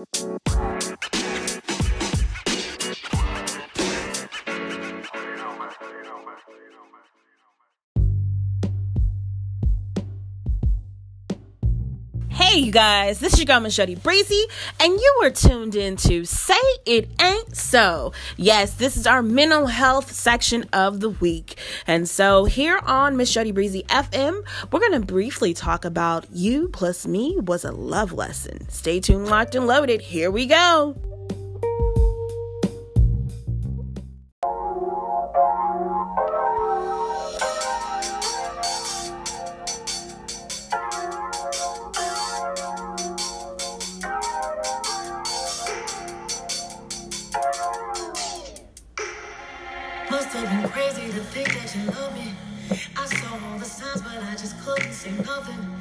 Música Hey, you guys, this is your girl Miss Jody Breezy, and you were tuned in to Say It Ain't So. Yes, this is our mental health section of the week. And so, here on Miss Jody Breezy FM, we're going to briefly talk about You Plus Me Was a Love Lesson. Stay tuned, locked, and loaded. Here we go. sing of.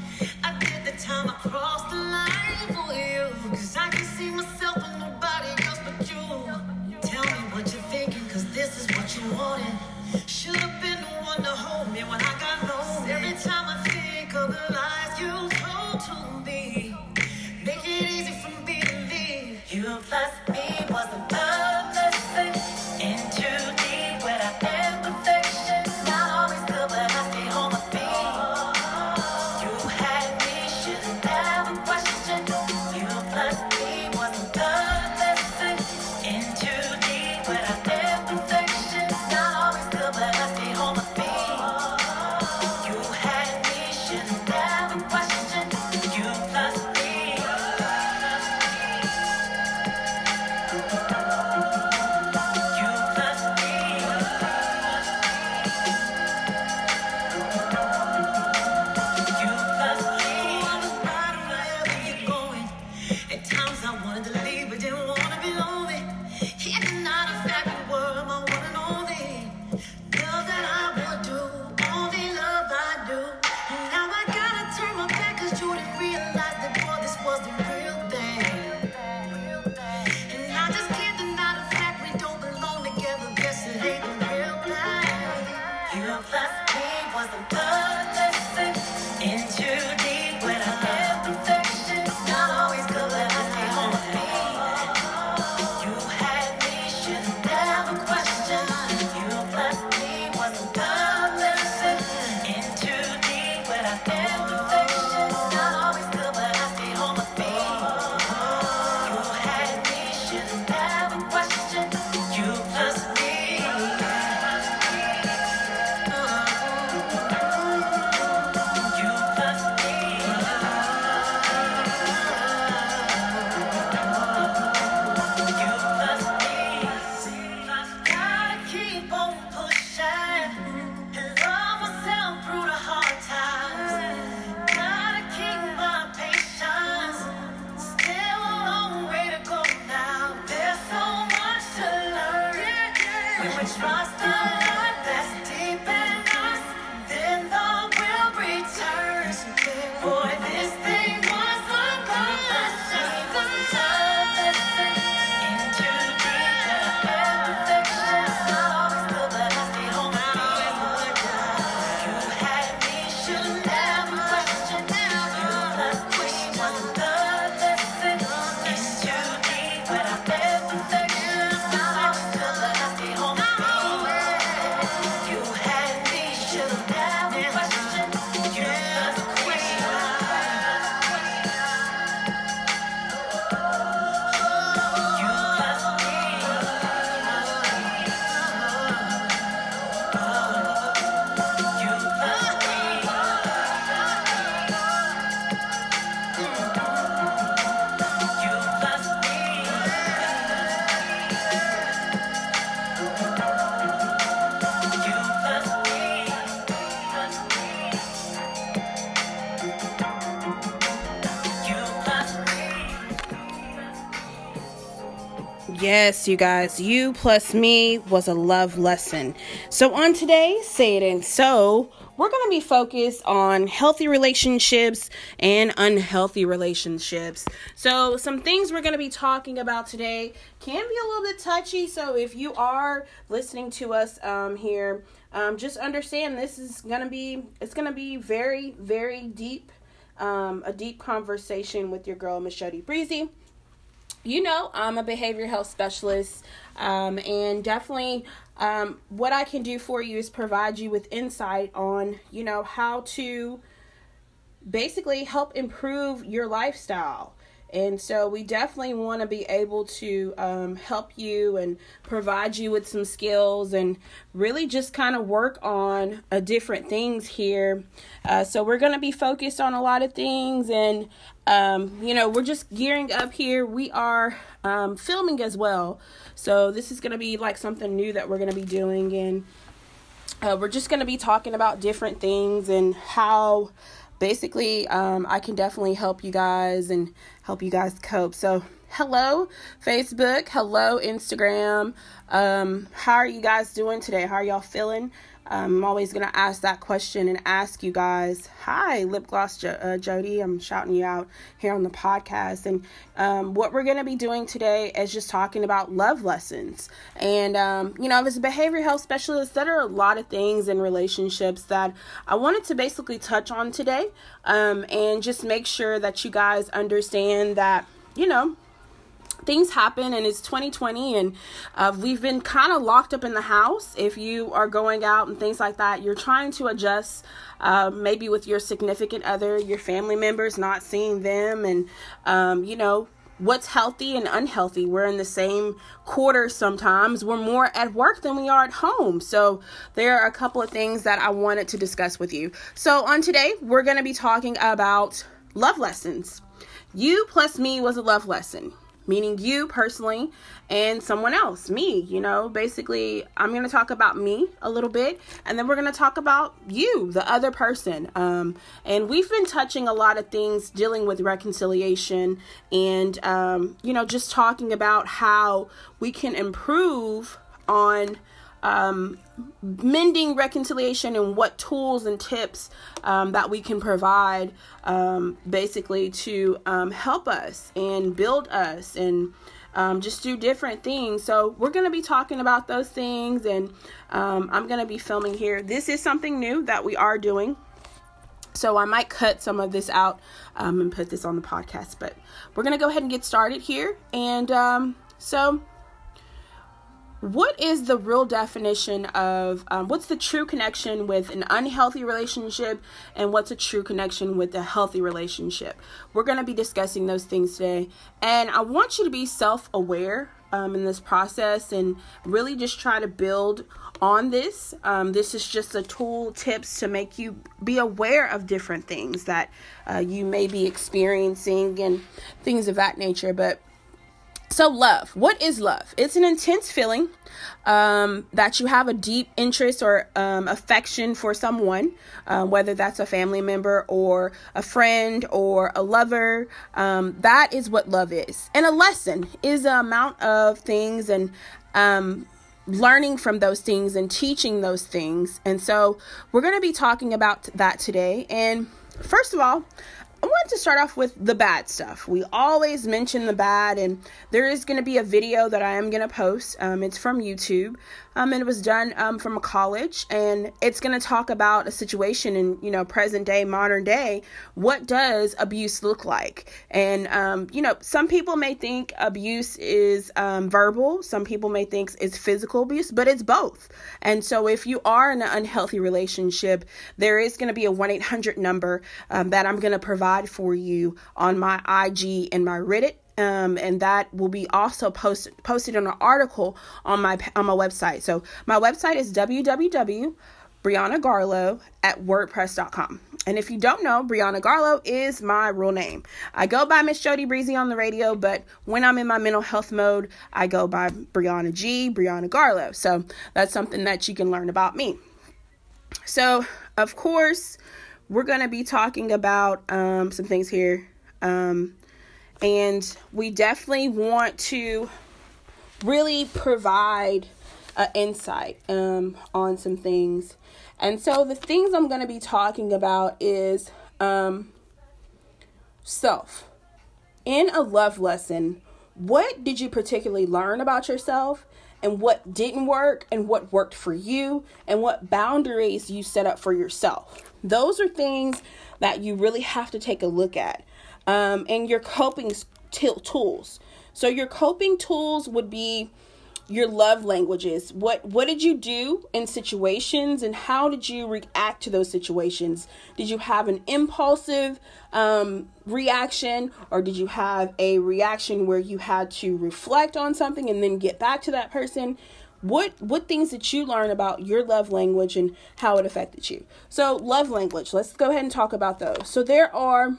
you guys. You plus me was a love lesson. So, on today's Say It So, we're going to be focused on healthy relationships and unhealthy relationships. So, some things we're going to be talking about today can be a little bit touchy. So, if you are listening to us um, here, um, just understand this is going to be it's going to be very very deep um, a deep conversation with your girl Miss Jody Breezy you know, I'm a behavior health specialist, um, and definitely um, what I can do for you is provide you with insight on, you know, how to basically help improve your lifestyle. And so we definitely want to be able to um, help you and provide you with some skills and really just kind of work on uh, different things here. Uh, so we're going to be focused on a lot of things and, um, you know, we're just gearing up here. We are um, filming as well. So this is going to be like something new that we're going to be doing. And uh, we're just going to be talking about different things and how basically um, i can definitely help you guys and help you guys cope. So hello facebook. Hello instagram. Um, how are you guys doing today? How are y'all feeling I'm always going to ask that question and ask you guys, hi, Lip Gloss uh, Jody. I'm shouting you out here on the podcast. And um, what we're going to be doing today is just talking about love lessons. And, um, you know, as a behavior health specialist, there are a lot of things in relationships that I wanted to basically touch on today um, and just make sure that you guys understand that, you know, things happen and it's 2020 and uh, we've been kind of locked up in the house. If you are going out and things like that you're trying to adjust uh, maybe with your significant other your family members not seeing them and um, you know what's healthy and unhealthy. We're in the same quarter sometimes. We're more at work than we are at home. So there are a couple of things that i wanted to discuss with you. So on today we're going to be talking about love lessons. You plus me was a love lesson meaning you personally and someone else, me. You know, basically, I'm going to talk about me a little bit, and then we're going to talk about you, the other person. Um, and we've been touching a lot of things dealing with reconciliation and, um, you know, just talking about how we can improve on um, mending reconciliation and what tools and tips um, that we can provide um, basically to um, help us and build us and um, just do different things. So, we're going to be talking about those things, and um, I'm going to be filming here. This is something new that we are doing. So I might cut some of this out and put this on the podcast, but we're gonna go ahead and get started here. And um, so what is the real definition of um, what's the true connection with an unhealthy relationship and what's a true connection with a healthy relationship? We're going to be discussing those things today. And i want you to be self-aware um, in this process and really just try to build on this. Um, this is just a tool tips to make you be aware of different things that uh, you may be experiencing and things of that nature. But so, love. What is love? It's an intense feeling um, that you have a deep interest or um, affection for someone, uh, whether that's a family member or a friend or a lover. Um, that is what love is. And a lesson is the amount of things and um, learning from those things and teaching those things. And so, we're going to be talking about that today. And first of all, I wanted to start off with the bad stuff. We always mention the bad, and there is going to be a video that I am going to post. Um, it's from YouTube, um, and it was done um, from a college, and it's going to talk about a situation in you know present day, modern day. What does abuse look like? And um, you know, some people may think abuse is um, verbal. Some people may think it's physical abuse, but it's both. And so, if you are in an unhealthy relationship, there is going to be a one eight hundred number um, that I'm going to provide for you on my IG and my Reddit. Um, and that will be also posted posted in an article on my on my website. So my website is www.brianna at wordpress.com. And if you don't know, Brianna Garlow is my real name. I go by Miss Jody Breezy on the radio, but when I'm in my mental health mode, I go by Brianna G, Brianna Garlow. So that's something that you can learn about me. So, of course, we're going to be talking about um, some things here. Um, and we definitely want to really provide an insight um, on some things. And so the things I'm going to be talking about is um, self. In a love lesson, what did you particularly learn about yourself? and what didn't work and what worked for you and what boundaries you set up for yourself. Those are things that you really have to take a look at. Um, and your coping t- tools. So your coping tools would be your love languages. What what did you do in situations and how did you react to those situations? Did you have an impulsive um, reaction or did you have a reaction where you had to reflect on something and then get back to that person? What what things did you learn about your love language and how it affected you? So love language. Let's go ahead and talk about those. So there are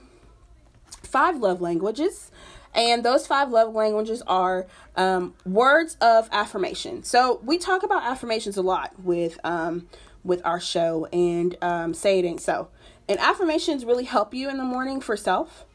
five love languages. And those five love languages are um, words of affirmation. So we talk about affirmations a lot with um, with our show and um, say it ain't so. And affirmations really help you in the morning for self.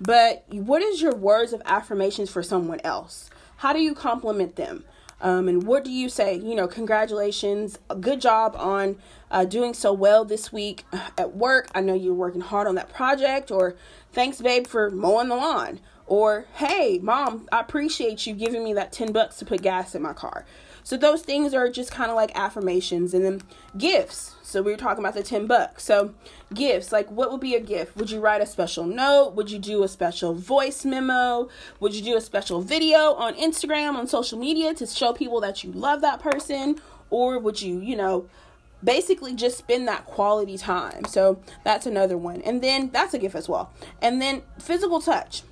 But what is your words of affirmations for someone else? How do you compliment them? Um, and what do you say? You know, congratulations, good job on uh, doing so well this week at work. I know you're working hard on that project, or thanks, babe, for mowing the lawn, or hey, mom, I appreciate you giving me that 10 bucks to put gas in my car. So those things are just kind of like affirmations and then gifts. So we were talking about the 10 bucks. So gifts, like what would be a gift? Would you write a special note? Would you do a special voice memo? Would you do a special video on Instagram, on social media to show people that you love that person? Or would you, you know, basically just spend that quality time? So that's another one. And then that's a gift as well. And then physical touch.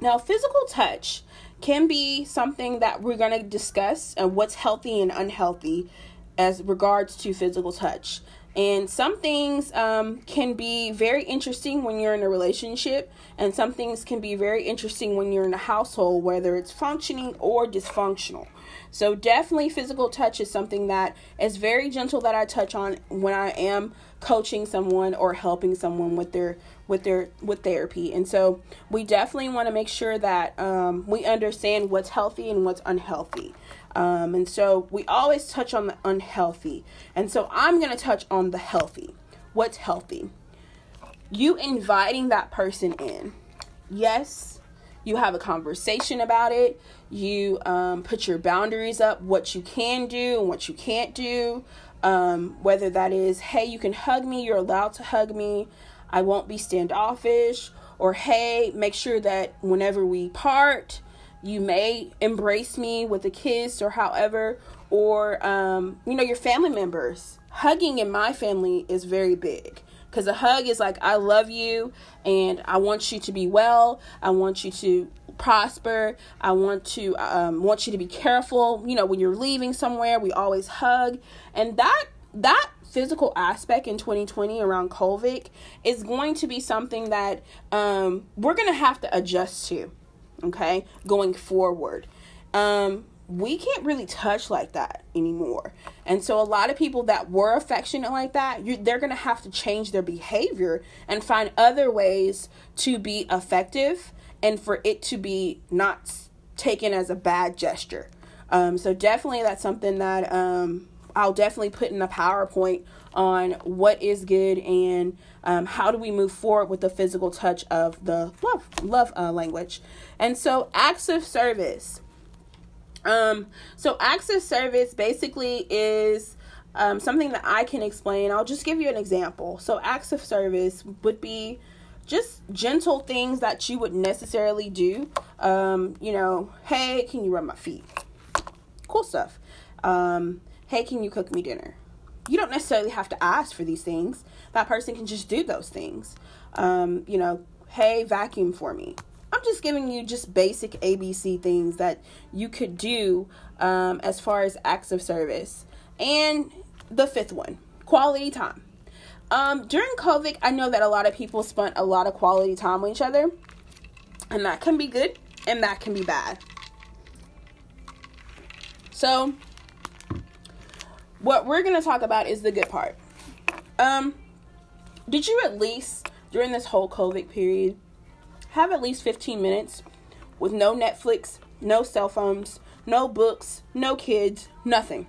Now, physical touch can be something that we're going to discuss and what's healthy and unhealthy as regards to physical touch. And some things um, can be very interesting when you're in a relationship, and some things can be very interesting when you're in a household, whether it's functioning or dysfunctional. So, definitely, physical touch is something that is very gentle that I touch on when I am coaching someone or helping someone with their with their with therapy. And so we definitely want to make sure that um, we understand what's healthy and what's unhealthy. Um, and so we always touch on the unhealthy. And so i'm going to touch on the healthy. What's healthy? You inviting that person in. Yes you have a conversation about it. You um, put your boundaries up what you can do and what you can't do. Um, whether that is, hey, you can hug me, you're allowed to hug me, I won't be standoffish, or hey, make sure that whenever we part, you may embrace me with a kiss or however, or, um, you know, your family members. Hugging in my family is very big because a hug is like i love you and i want you to be well. I want you to prosper. I want to um, want you to be careful. You know when you're leaving somewhere we always hug. And that that physical aspect in 2020 around covid is going to be something that um, we're going to have to adjust to okay going forward. Um, we can't really touch like that anymore. And so a lot of people that were affectionate like that, you, they're going to have to change their behavior and find other ways to be effective and for it to be not taken as a bad gesture. Um, so definitely that's something that um, I'll definitely put in a PowerPoint on what is good and um, how do we move forward with the physical touch of the love love uh, language. And so acts of service. Um, so access service basically is um, something that I can explain. I'll just give you an example. So acts of service would be just gentle things that you would necessarily do. Um, you know, hey, can you rub my feet? Cool stuff. Um, hey, can you cook me dinner? You don't necessarily have to ask for these things. That person can just do those things. Um, you know, hey, vacuum for me. I'm just giving you just basic ABC things that you could do um, as far as acts of service. And the fifth one, quality time. Um, during COVID, I know that a lot of people spent a lot of quality time with each other, and that can be good and that can be bad. So, what we're gonna talk about is the good part. Um, did you at least during this whole COVID period have at least 15 minutes with no Netflix, no cell phones, no books, no kids, nothing.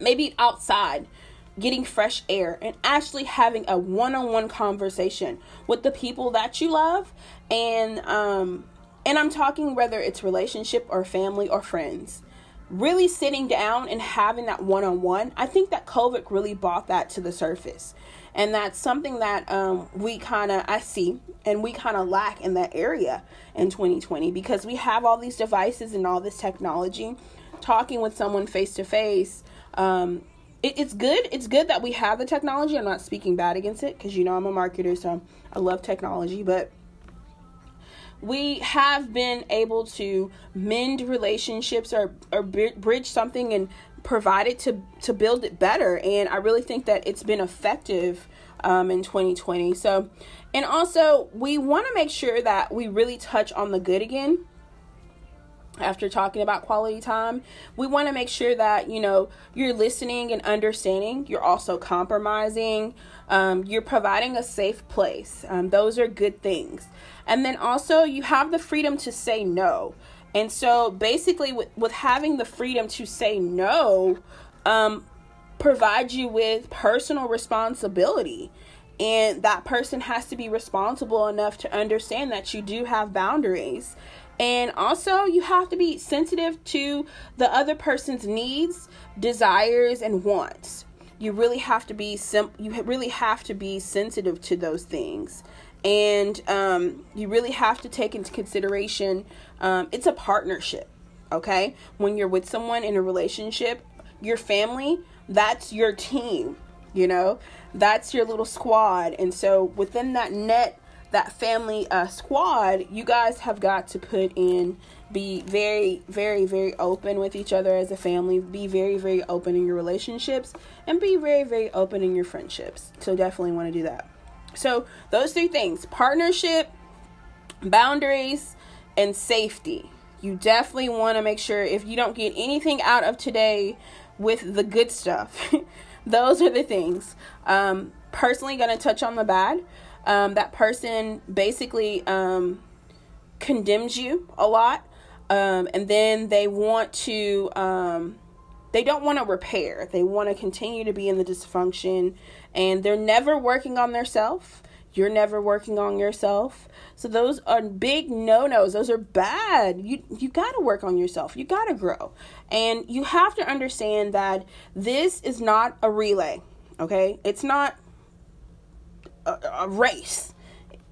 Maybe outside, getting fresh air and actually having a one-on-one conversation with the people that you love and um and I'm talking whether it's relationship or family or friends. Really sitting down and having that one-on-one. I think that COVID really brought that to the surface. And that's something that um, we kind of, I see, and we kind of lack in that area in 2020 because we have all these devices and all this technology. Talking with someone face to face, it's good. It's good that we have the technology. I'm not speaking bad against it because you know I'm a marketer, so I love technology, but we have been able to mend relationships or, or bridge something and provide it to, to build it better. And I really think that it's been effective um, in 2020. So, and also, we want to make sure that we really touch on the good again after talking about quality time we want to make sure that you know you're listening and understanding you're also compromising um, you're providing a safe place um, those are good things and then also you have the freedom to say no and so basically with, with having the freedom to say no um, provides you with personal responsibility. And that person has to be responsible enough to understand that you do have boundaries. And also, you have to be sensitive to the other person's needs, desires, and wants. You really have to be sim- you really have to be sensitive to those things, and um, you really have to take into consideration. Um, it's a partnership, okay? When you're with someone in a relationship, your family, that's your team. You know, that's your little squad, and so within that net that family uh, squad, you guys have got to put in, be very, very, very open with each other as a family, be very, very open in your relationships, and be very, very open in your friendships. So, definitely want to do that. So, those three things partnership, boundaries, and safety. You definitely want to make sure if you don't get anything out of today with the good stuff, those are the things. Um, personally, going to touch on the bad um, that person basically um, condemns you a lot um, and then they want to um, they don't want to repair. They want to continue to be in the dysfunction and they're never working on their self you're never working on yourself. So those are big no-nos. Those are bad. You you got to work on yourself. You got to grow. And you have to understand that this is not a relay okay? It's not a, a race.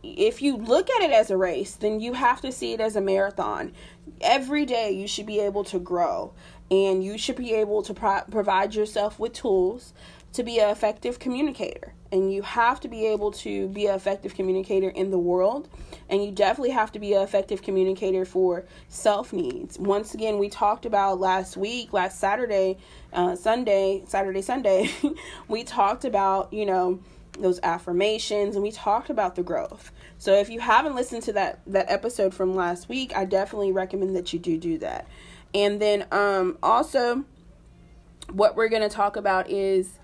If you look at it as a race, then you have to see it as a marathon. Every day you should be able to grow and you should be able to pro- provide yourself with tools to be an effective communicator. And you have to be able to be an effective communicator in the world. And you definitely have to be an effective communicator for self needs. Once again, we talked about last week, last Saturday, uh, Sunday, Saturday, Sunday, we talked about, you know, those affirmations and we talked about the growth. So if you haven't listened to that that episode from last week, I definitely recommend that you do do that. And then um also what we're going to talk about is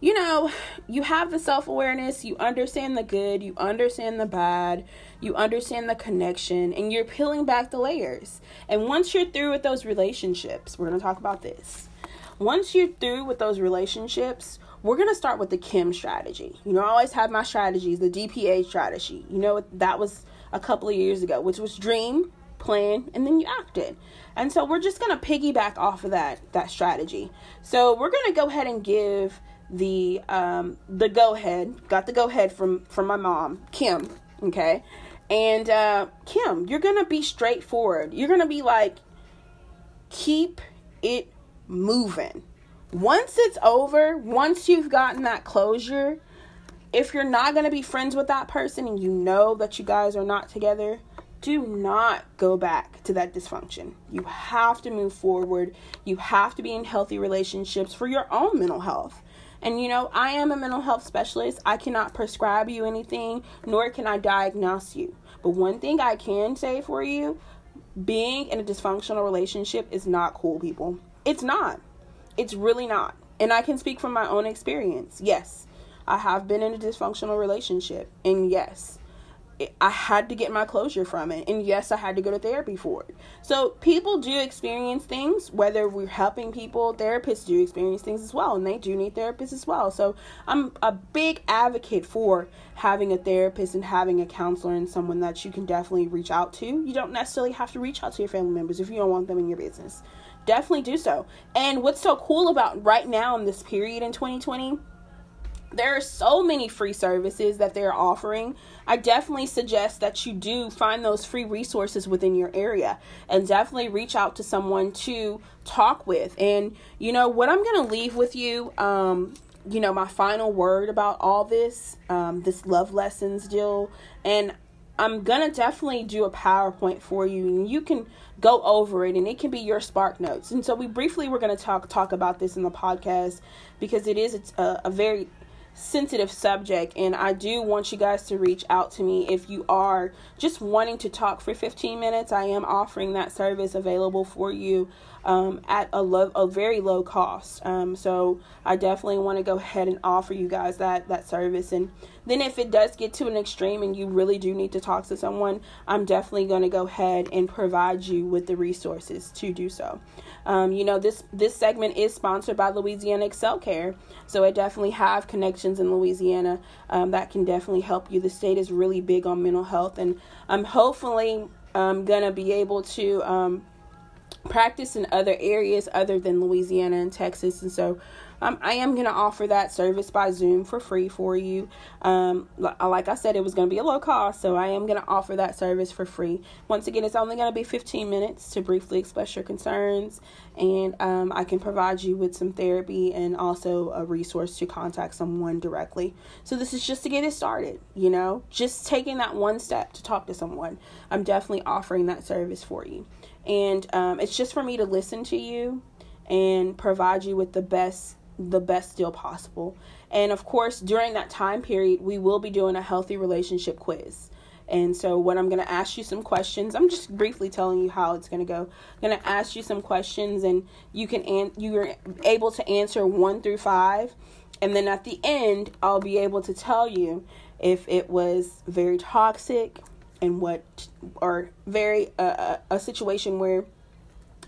you know, you have the self awareness, you understand the good, you understand the bad, you understand the connection, and you're peeling back the layers. And once you're through with those relationships, we're going to talk about this. Once you're through with those relationships, we're going to start with the Kim strategy. You know, I always have my strategies, the DPA strategy. You know, that was a couple of years ago, which was dream, plan, and then you acted. And so we're just going to piggyback off of that that strategy. So we're going to go ahead and give the um the go ahead. Got the go ahead from from my mom, Kim, okay? And uh Kim, you're to be straightforward. You're to be like keep it moving once it's over, once you've gotten that closure, if you're not to be friends with that person and you know that you guys are not together, do not go back to that dysfunction. You have to move forward. You have to be in healthy relationships for your own mental health. And you know, I am a mental health specialist. I cannot prescribe you anything, nor can I diagnose you. But one thing I can say for you being in a dysfunctional relationship is not cool, people. It's not. It's really not. And I can speak from my own experience. Yes, I have been in a dysfunctional relationship. And yes, I had to get my closure from it. And yes, I had to go to therapy for it. So people do experience things, whether we're helping people, therapists do experience things as well. And they do need therapists as well. So I'm a big advocate for having a therapist and having a counselor and someone that you can definitely reach out to. You don't necessarily have to reach out to your family members if you don't want them in your business definitely do so. And what's so cool about right now in this period in 2020 there are so many free services that they're offering. I definitely suggest that you do find those free resources within your area and definitely reach out to someone to talk with. And, you know, what I'm going to leave with you, um, you know, my final word about all this, um, this love lessons deal. And I'm to definitely do a PowerPoint for you and you can go over it and it can be your spark notes. And so we briefly we're to talk talk about this in the podcast because it is a, a very sensitive subject and I do want you guys to reach out to me if you are just wanting to talk for 15 minutes. I am offering that service available for you um, at a low, a very low cost. Um, so I definitely want to go ahead and offer you guys that that service. And then if it does get to an extreme and you really do need to talk to someone, I'm definitely going to go ahead and provide you with the resources to do so. Um, you know, this this segment is sponsored by Louisiana Excel Care, so I definitely have connections in Louisiana um, that can definitely help you. The state is really big on mental health, and I'm hopefully um, gonna be able to um, practice in other areas other than Louisiana and Texas, and so um, I am going to offer that service by Zoom for free for you. Um, like I said, it was going to be a low cost, so I am going to offer that service for free. Once again, it's only going to be 15 minutes to briefly express your concerns, and um, I can provide you with some therapy and also a resource to contact someone directly. So, this is just to get it started, you know, just taking that one step to talk to someone. I'm definitely offering that service for you. And um, it's just for me to listen to you and provide you with the best the best deal possible. And of course, during that time period, we will be doing a healthy relationship quiz. And so, what I'm going to ask you some questions. I'm just briefly telling you how it's going to go. I'm going to ask you some questions, and you can an- you're able to answer one through five, and then at the end, I'll be able to tell you if it was very toxic and what, or very uh, a situation where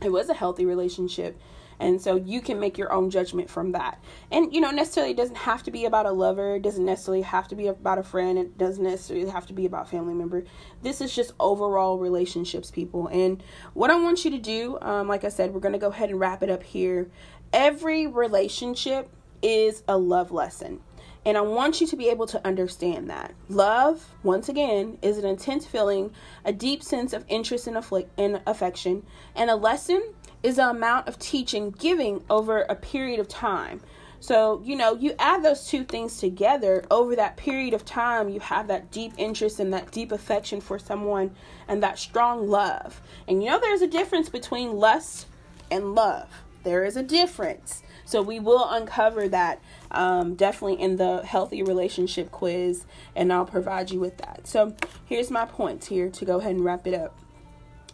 it was a healthy relationship and so you can make your own judgment from that. And, you know, necessarily it doesn't have to be about a lover, it doesn't necessarily have to be about a friend, it doesn't necessarily have to be about family member. This is just overall relationships, people. And what I want you to do, um, like I said, we're going to go ahead and wrap it up here. Every relationship is a love lesson. And I want you to be able to understand that. Love, once again, is an intense feeling, a deep sense of interest and, and affection, and a lesson is the amount of teaching giving over a period of time. So, you know, you add those two things together over that period of time, you have that deep interest and that deep affection for someone and that strong love. And you know, there's a difference between lust and love. There is a difference. So, we will uncover that um, definitely in the healthy relationship quiz, and I'll provide you with that. So, here's my points here to go ahead and wrap it up.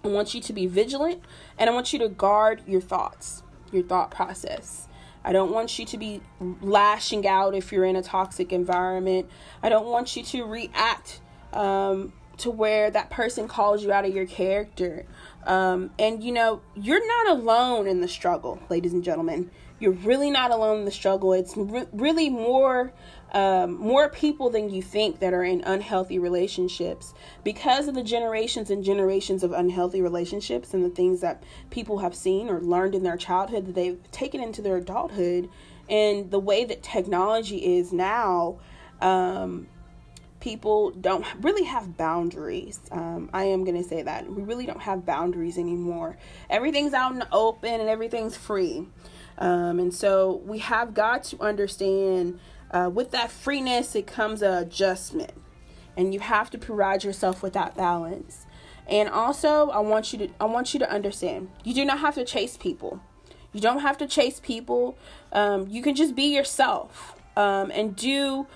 I want you to be vigilant and I want you to guard your thoughts, your thought process. I don't want you to be lashing out if you're in a toxic environment. I don't want you to react um, to where that person calls you out of your character. Um, and you know, you're not alone in the struggle, ladies and gentlemen. You're really not alone in the struggle. It's re- really more um, more people than you think that are in unhealthy relationships because of the generations and generations of unhealthy relationships and the things that people have seen or learned in their childhood that they've taken into their adulthood and the way that technology is now um, people don't really have boundaries. Um, I am going to say that. We really don't have boundaries anymore. Everything's out in the open and everything's free. Um, and so we have got to understand uh, with that freeness, it comes a adjustment, and you have to provide yourself with that balance. And also, I want you to I want you to understand you do not have to chase people. You don't have to chase people. Um, you can just be yourself um, and do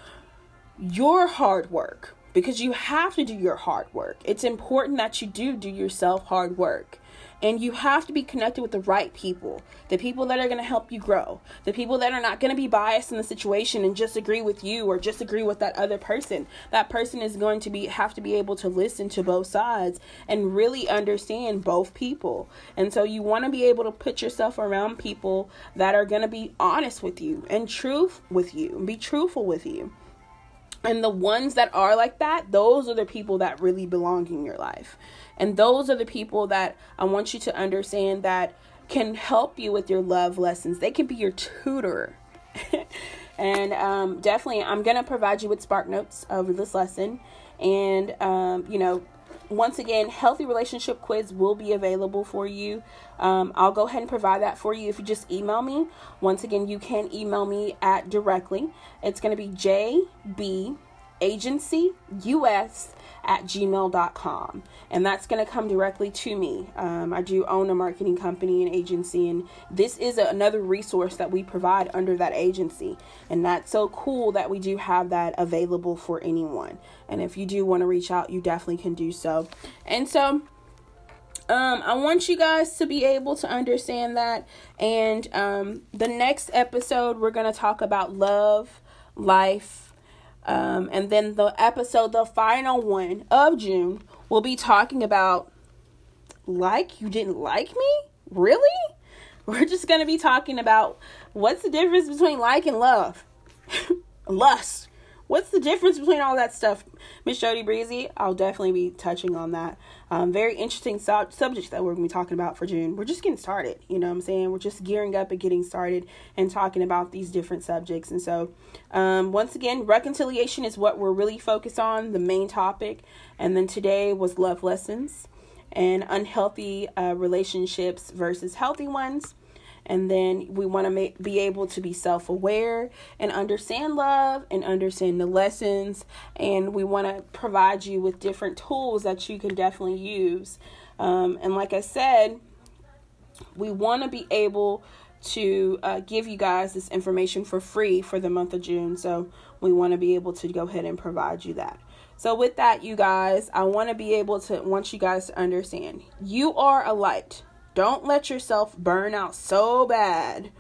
your hard work because you have to do your hard work. It's important that you do do yourself hard work. And you have to be connected with the right people, the people that are going to help you grow, the people that are not going to be biased in the situation and just agree with you or just agree with that other person. That person is going to be have to be able to listen to both sides and really understand both people. And so you want to be able to put yourself around people that are going to be honest with you and truth with you and be truthful with you. And the ones that are like that, those are the people that really belong in your life. And those are the people that I want you to understand that can help you with your love lessons. They can be your tutor. And um, definitely, I'm going to provide you with Spark Notes over this lesson. And, um, you know, once again, healthy relationship quiz will be available for you. Um, I'll go ahead and provide that for you if you just email me. Once again, you can email me at directly. It's going to be JB Agency US at gmail.com and that's going to come directly to me. Um, i do own a marketing company and agency and this is a, another resource that we provide under that agency. And that's so cool that we do have that available for anyone. And if you do want to reach out you definitely can do so. And so um, I want you guys to be able to understand that. And um, the next episode, we're going to talk about love, life, um, and then the episode, the final one of June, will be talking about like you didn't like me? Really? We're just going to be talking about what's the difference between like and love, lust. What's the difference between all that stuff? Miss Jody Breezy, I'll definitely be touching on that. Um, very interesting su- subject that we're going to be talking about for June. We're just getting started, you know what I'm saying? We're just gearing up and getting started and talking about these different subjects. And so, um, once again, reconciliation is what we're really focused on, the main topic. And then today was love lessons and unhealthy uh, relationships versus healthy ones and then we want to be able to be self-aware and understand love and understand the lessons. And we want to provide you with different tools that you can definitely use. Um, and like i said we want to be able to uh, give you guys this information for free for the month of june. So we want to be able to go ahead and provide you that. So with that you guys i want to be able to want you guys to understand. You are a light don't let yourself burn out so bad.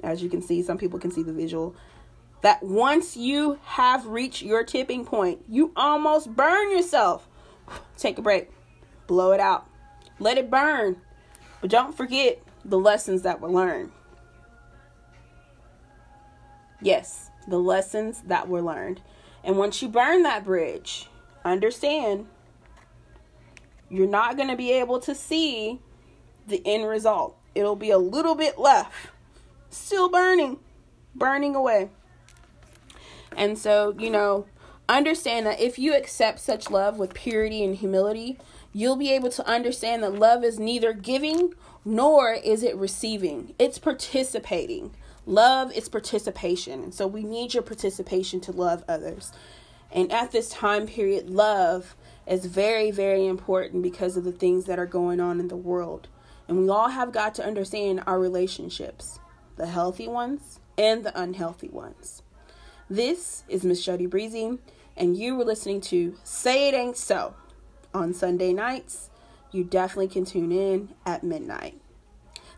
As you can see, some people can see the visual. That once you have reached your tipping point, you almost burn yourself. Take a break, blow it out, let it burn. But don't forget the lessons that were learned. Yes, the lessons that were learned. And once you burn that bridge, understand you're not going to be able to see the end result. It'll be a little bit left, still burning, burning away. And so, you know, understand that if you accept such love with purity and humility, you'll be able to understand that love is neither giving nor is it receiving, it's participating. Love is participation. So we need your participation to love others. And at this time period, love is very, very important because of the things that are going on in the world. And we all have got to understand our relationships the healthy ones and the unhealthy ones. This is Miss Jody Breezy, and you were listening to Say It Ain't So on Sunday nights. You definitely can tune in at midnight.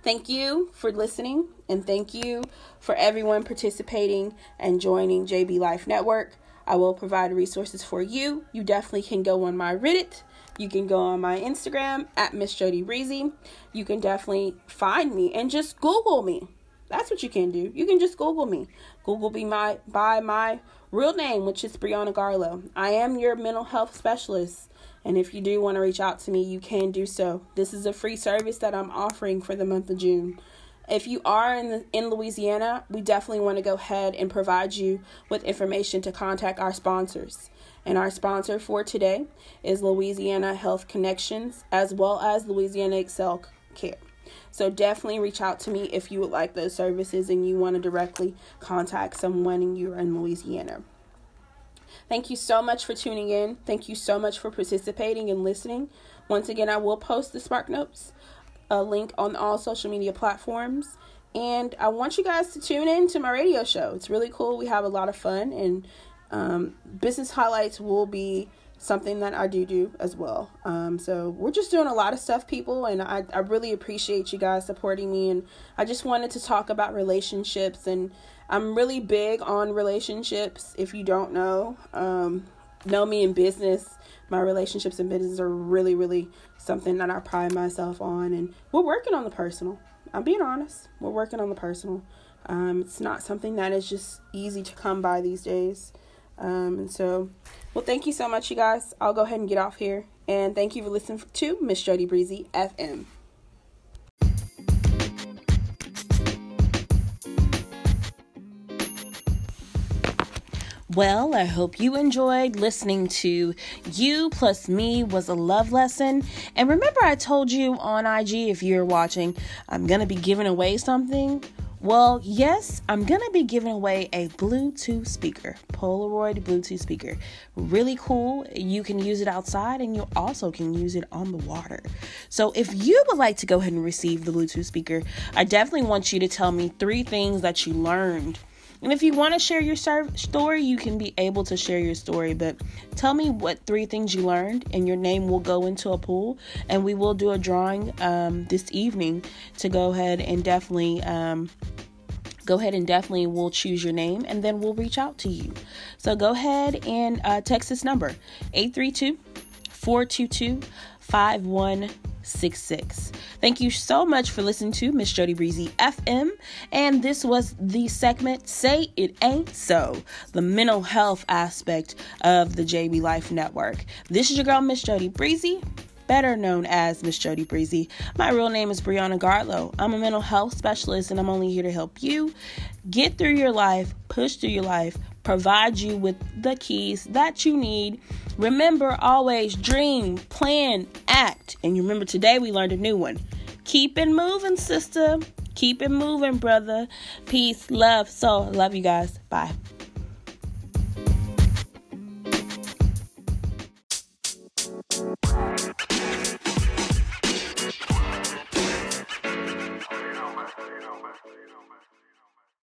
Thank you for listening, and thank you for everyone participating and joining JB Life Network. I will provide resources for you. You definitely can go on my Reddit you can go on my Instagram at Miss Jody Breezy. You can definitely find me and just Google me. That's what you can do. You can just Google me. Google me my by my real name, which is Brianna Garlow. I am your mental health specialist. And if you do want to reach out to me, you can do so. This is a free service that I'm offering for the month of June. If you are in the, in Louisiana, we definitely want to go ahead and provide you with information to contact our sponsors. And our sponsor for today is Louisiana Health Connections as well as Louisiana Excel Care. So definitely reach out to me if you would like those services and you want to directly contact someone and you're in Louisiana. Thank you so much for tuning in. Thank you so much for participating and listening. Once again, I will post the Spark Notes a link on all social media platforms. And I want you guys to tune in to my radio show. It's really cool. We have a lot of fun and um, business highlights will be something that I do do as well. Um, so we're just doing a lot of stuff, people, and I, I really appreciate you guys supporting me. And I just wanted to talk about relationships, and I'm really big on relationships. If you don't know, um, know me in business, my relationships and business are really, really something that I pride myself on, and we're working on the personal. I'm being honest, we're working on the personal. Um, it's not something that is just easy to come by these days. Um, and so, well, thank you so much, you guys. I'll go ahead and get off here. And thank you for listening to Miss Jody Breezy FM. Well, I hope you enjoyed listening to You Plus Me was a love lesson. And remember, I told you on IG, if you're watching, I'm going to be giving away something. Well, yes, I'm going to be giving away a Bluetooth speaker, Polaroid Bluetooth speaker. Really cool. You can use it outside and you also can use it on the water. So, if you would like to go ahead and receive the Bluetooth speaker, I definitely want you to tell me three things that you learned. And if you want to share your story, you can be able to share your story. But tell me what three things you learned, and your name will go into a pool. And we will do a drawing um, this evening to go ahead and definitely um, go ahead and definitely we'll choose your name and then we'll reach out to you. So go ahead and uh, text this number 832 422 5166. Thank you so much for listening to Miss Jody Breezy FM. And this was the segment Say It Ain't So, the mental health aspect of the JB Life Network. This is your girl, Miss Jody Breezy better known as Miss Jody Breezy. My real name is Brianna Garlow. I'm a mental health specialist and I'm only here to help you get through your life, push through your life, provide you with the keys that you need. Remember always dream, plan, act. And you remember today we learned a new one. Keep it moving, sister. Keep it moving, brother. Peace, love, soul. Love you guys. Bye.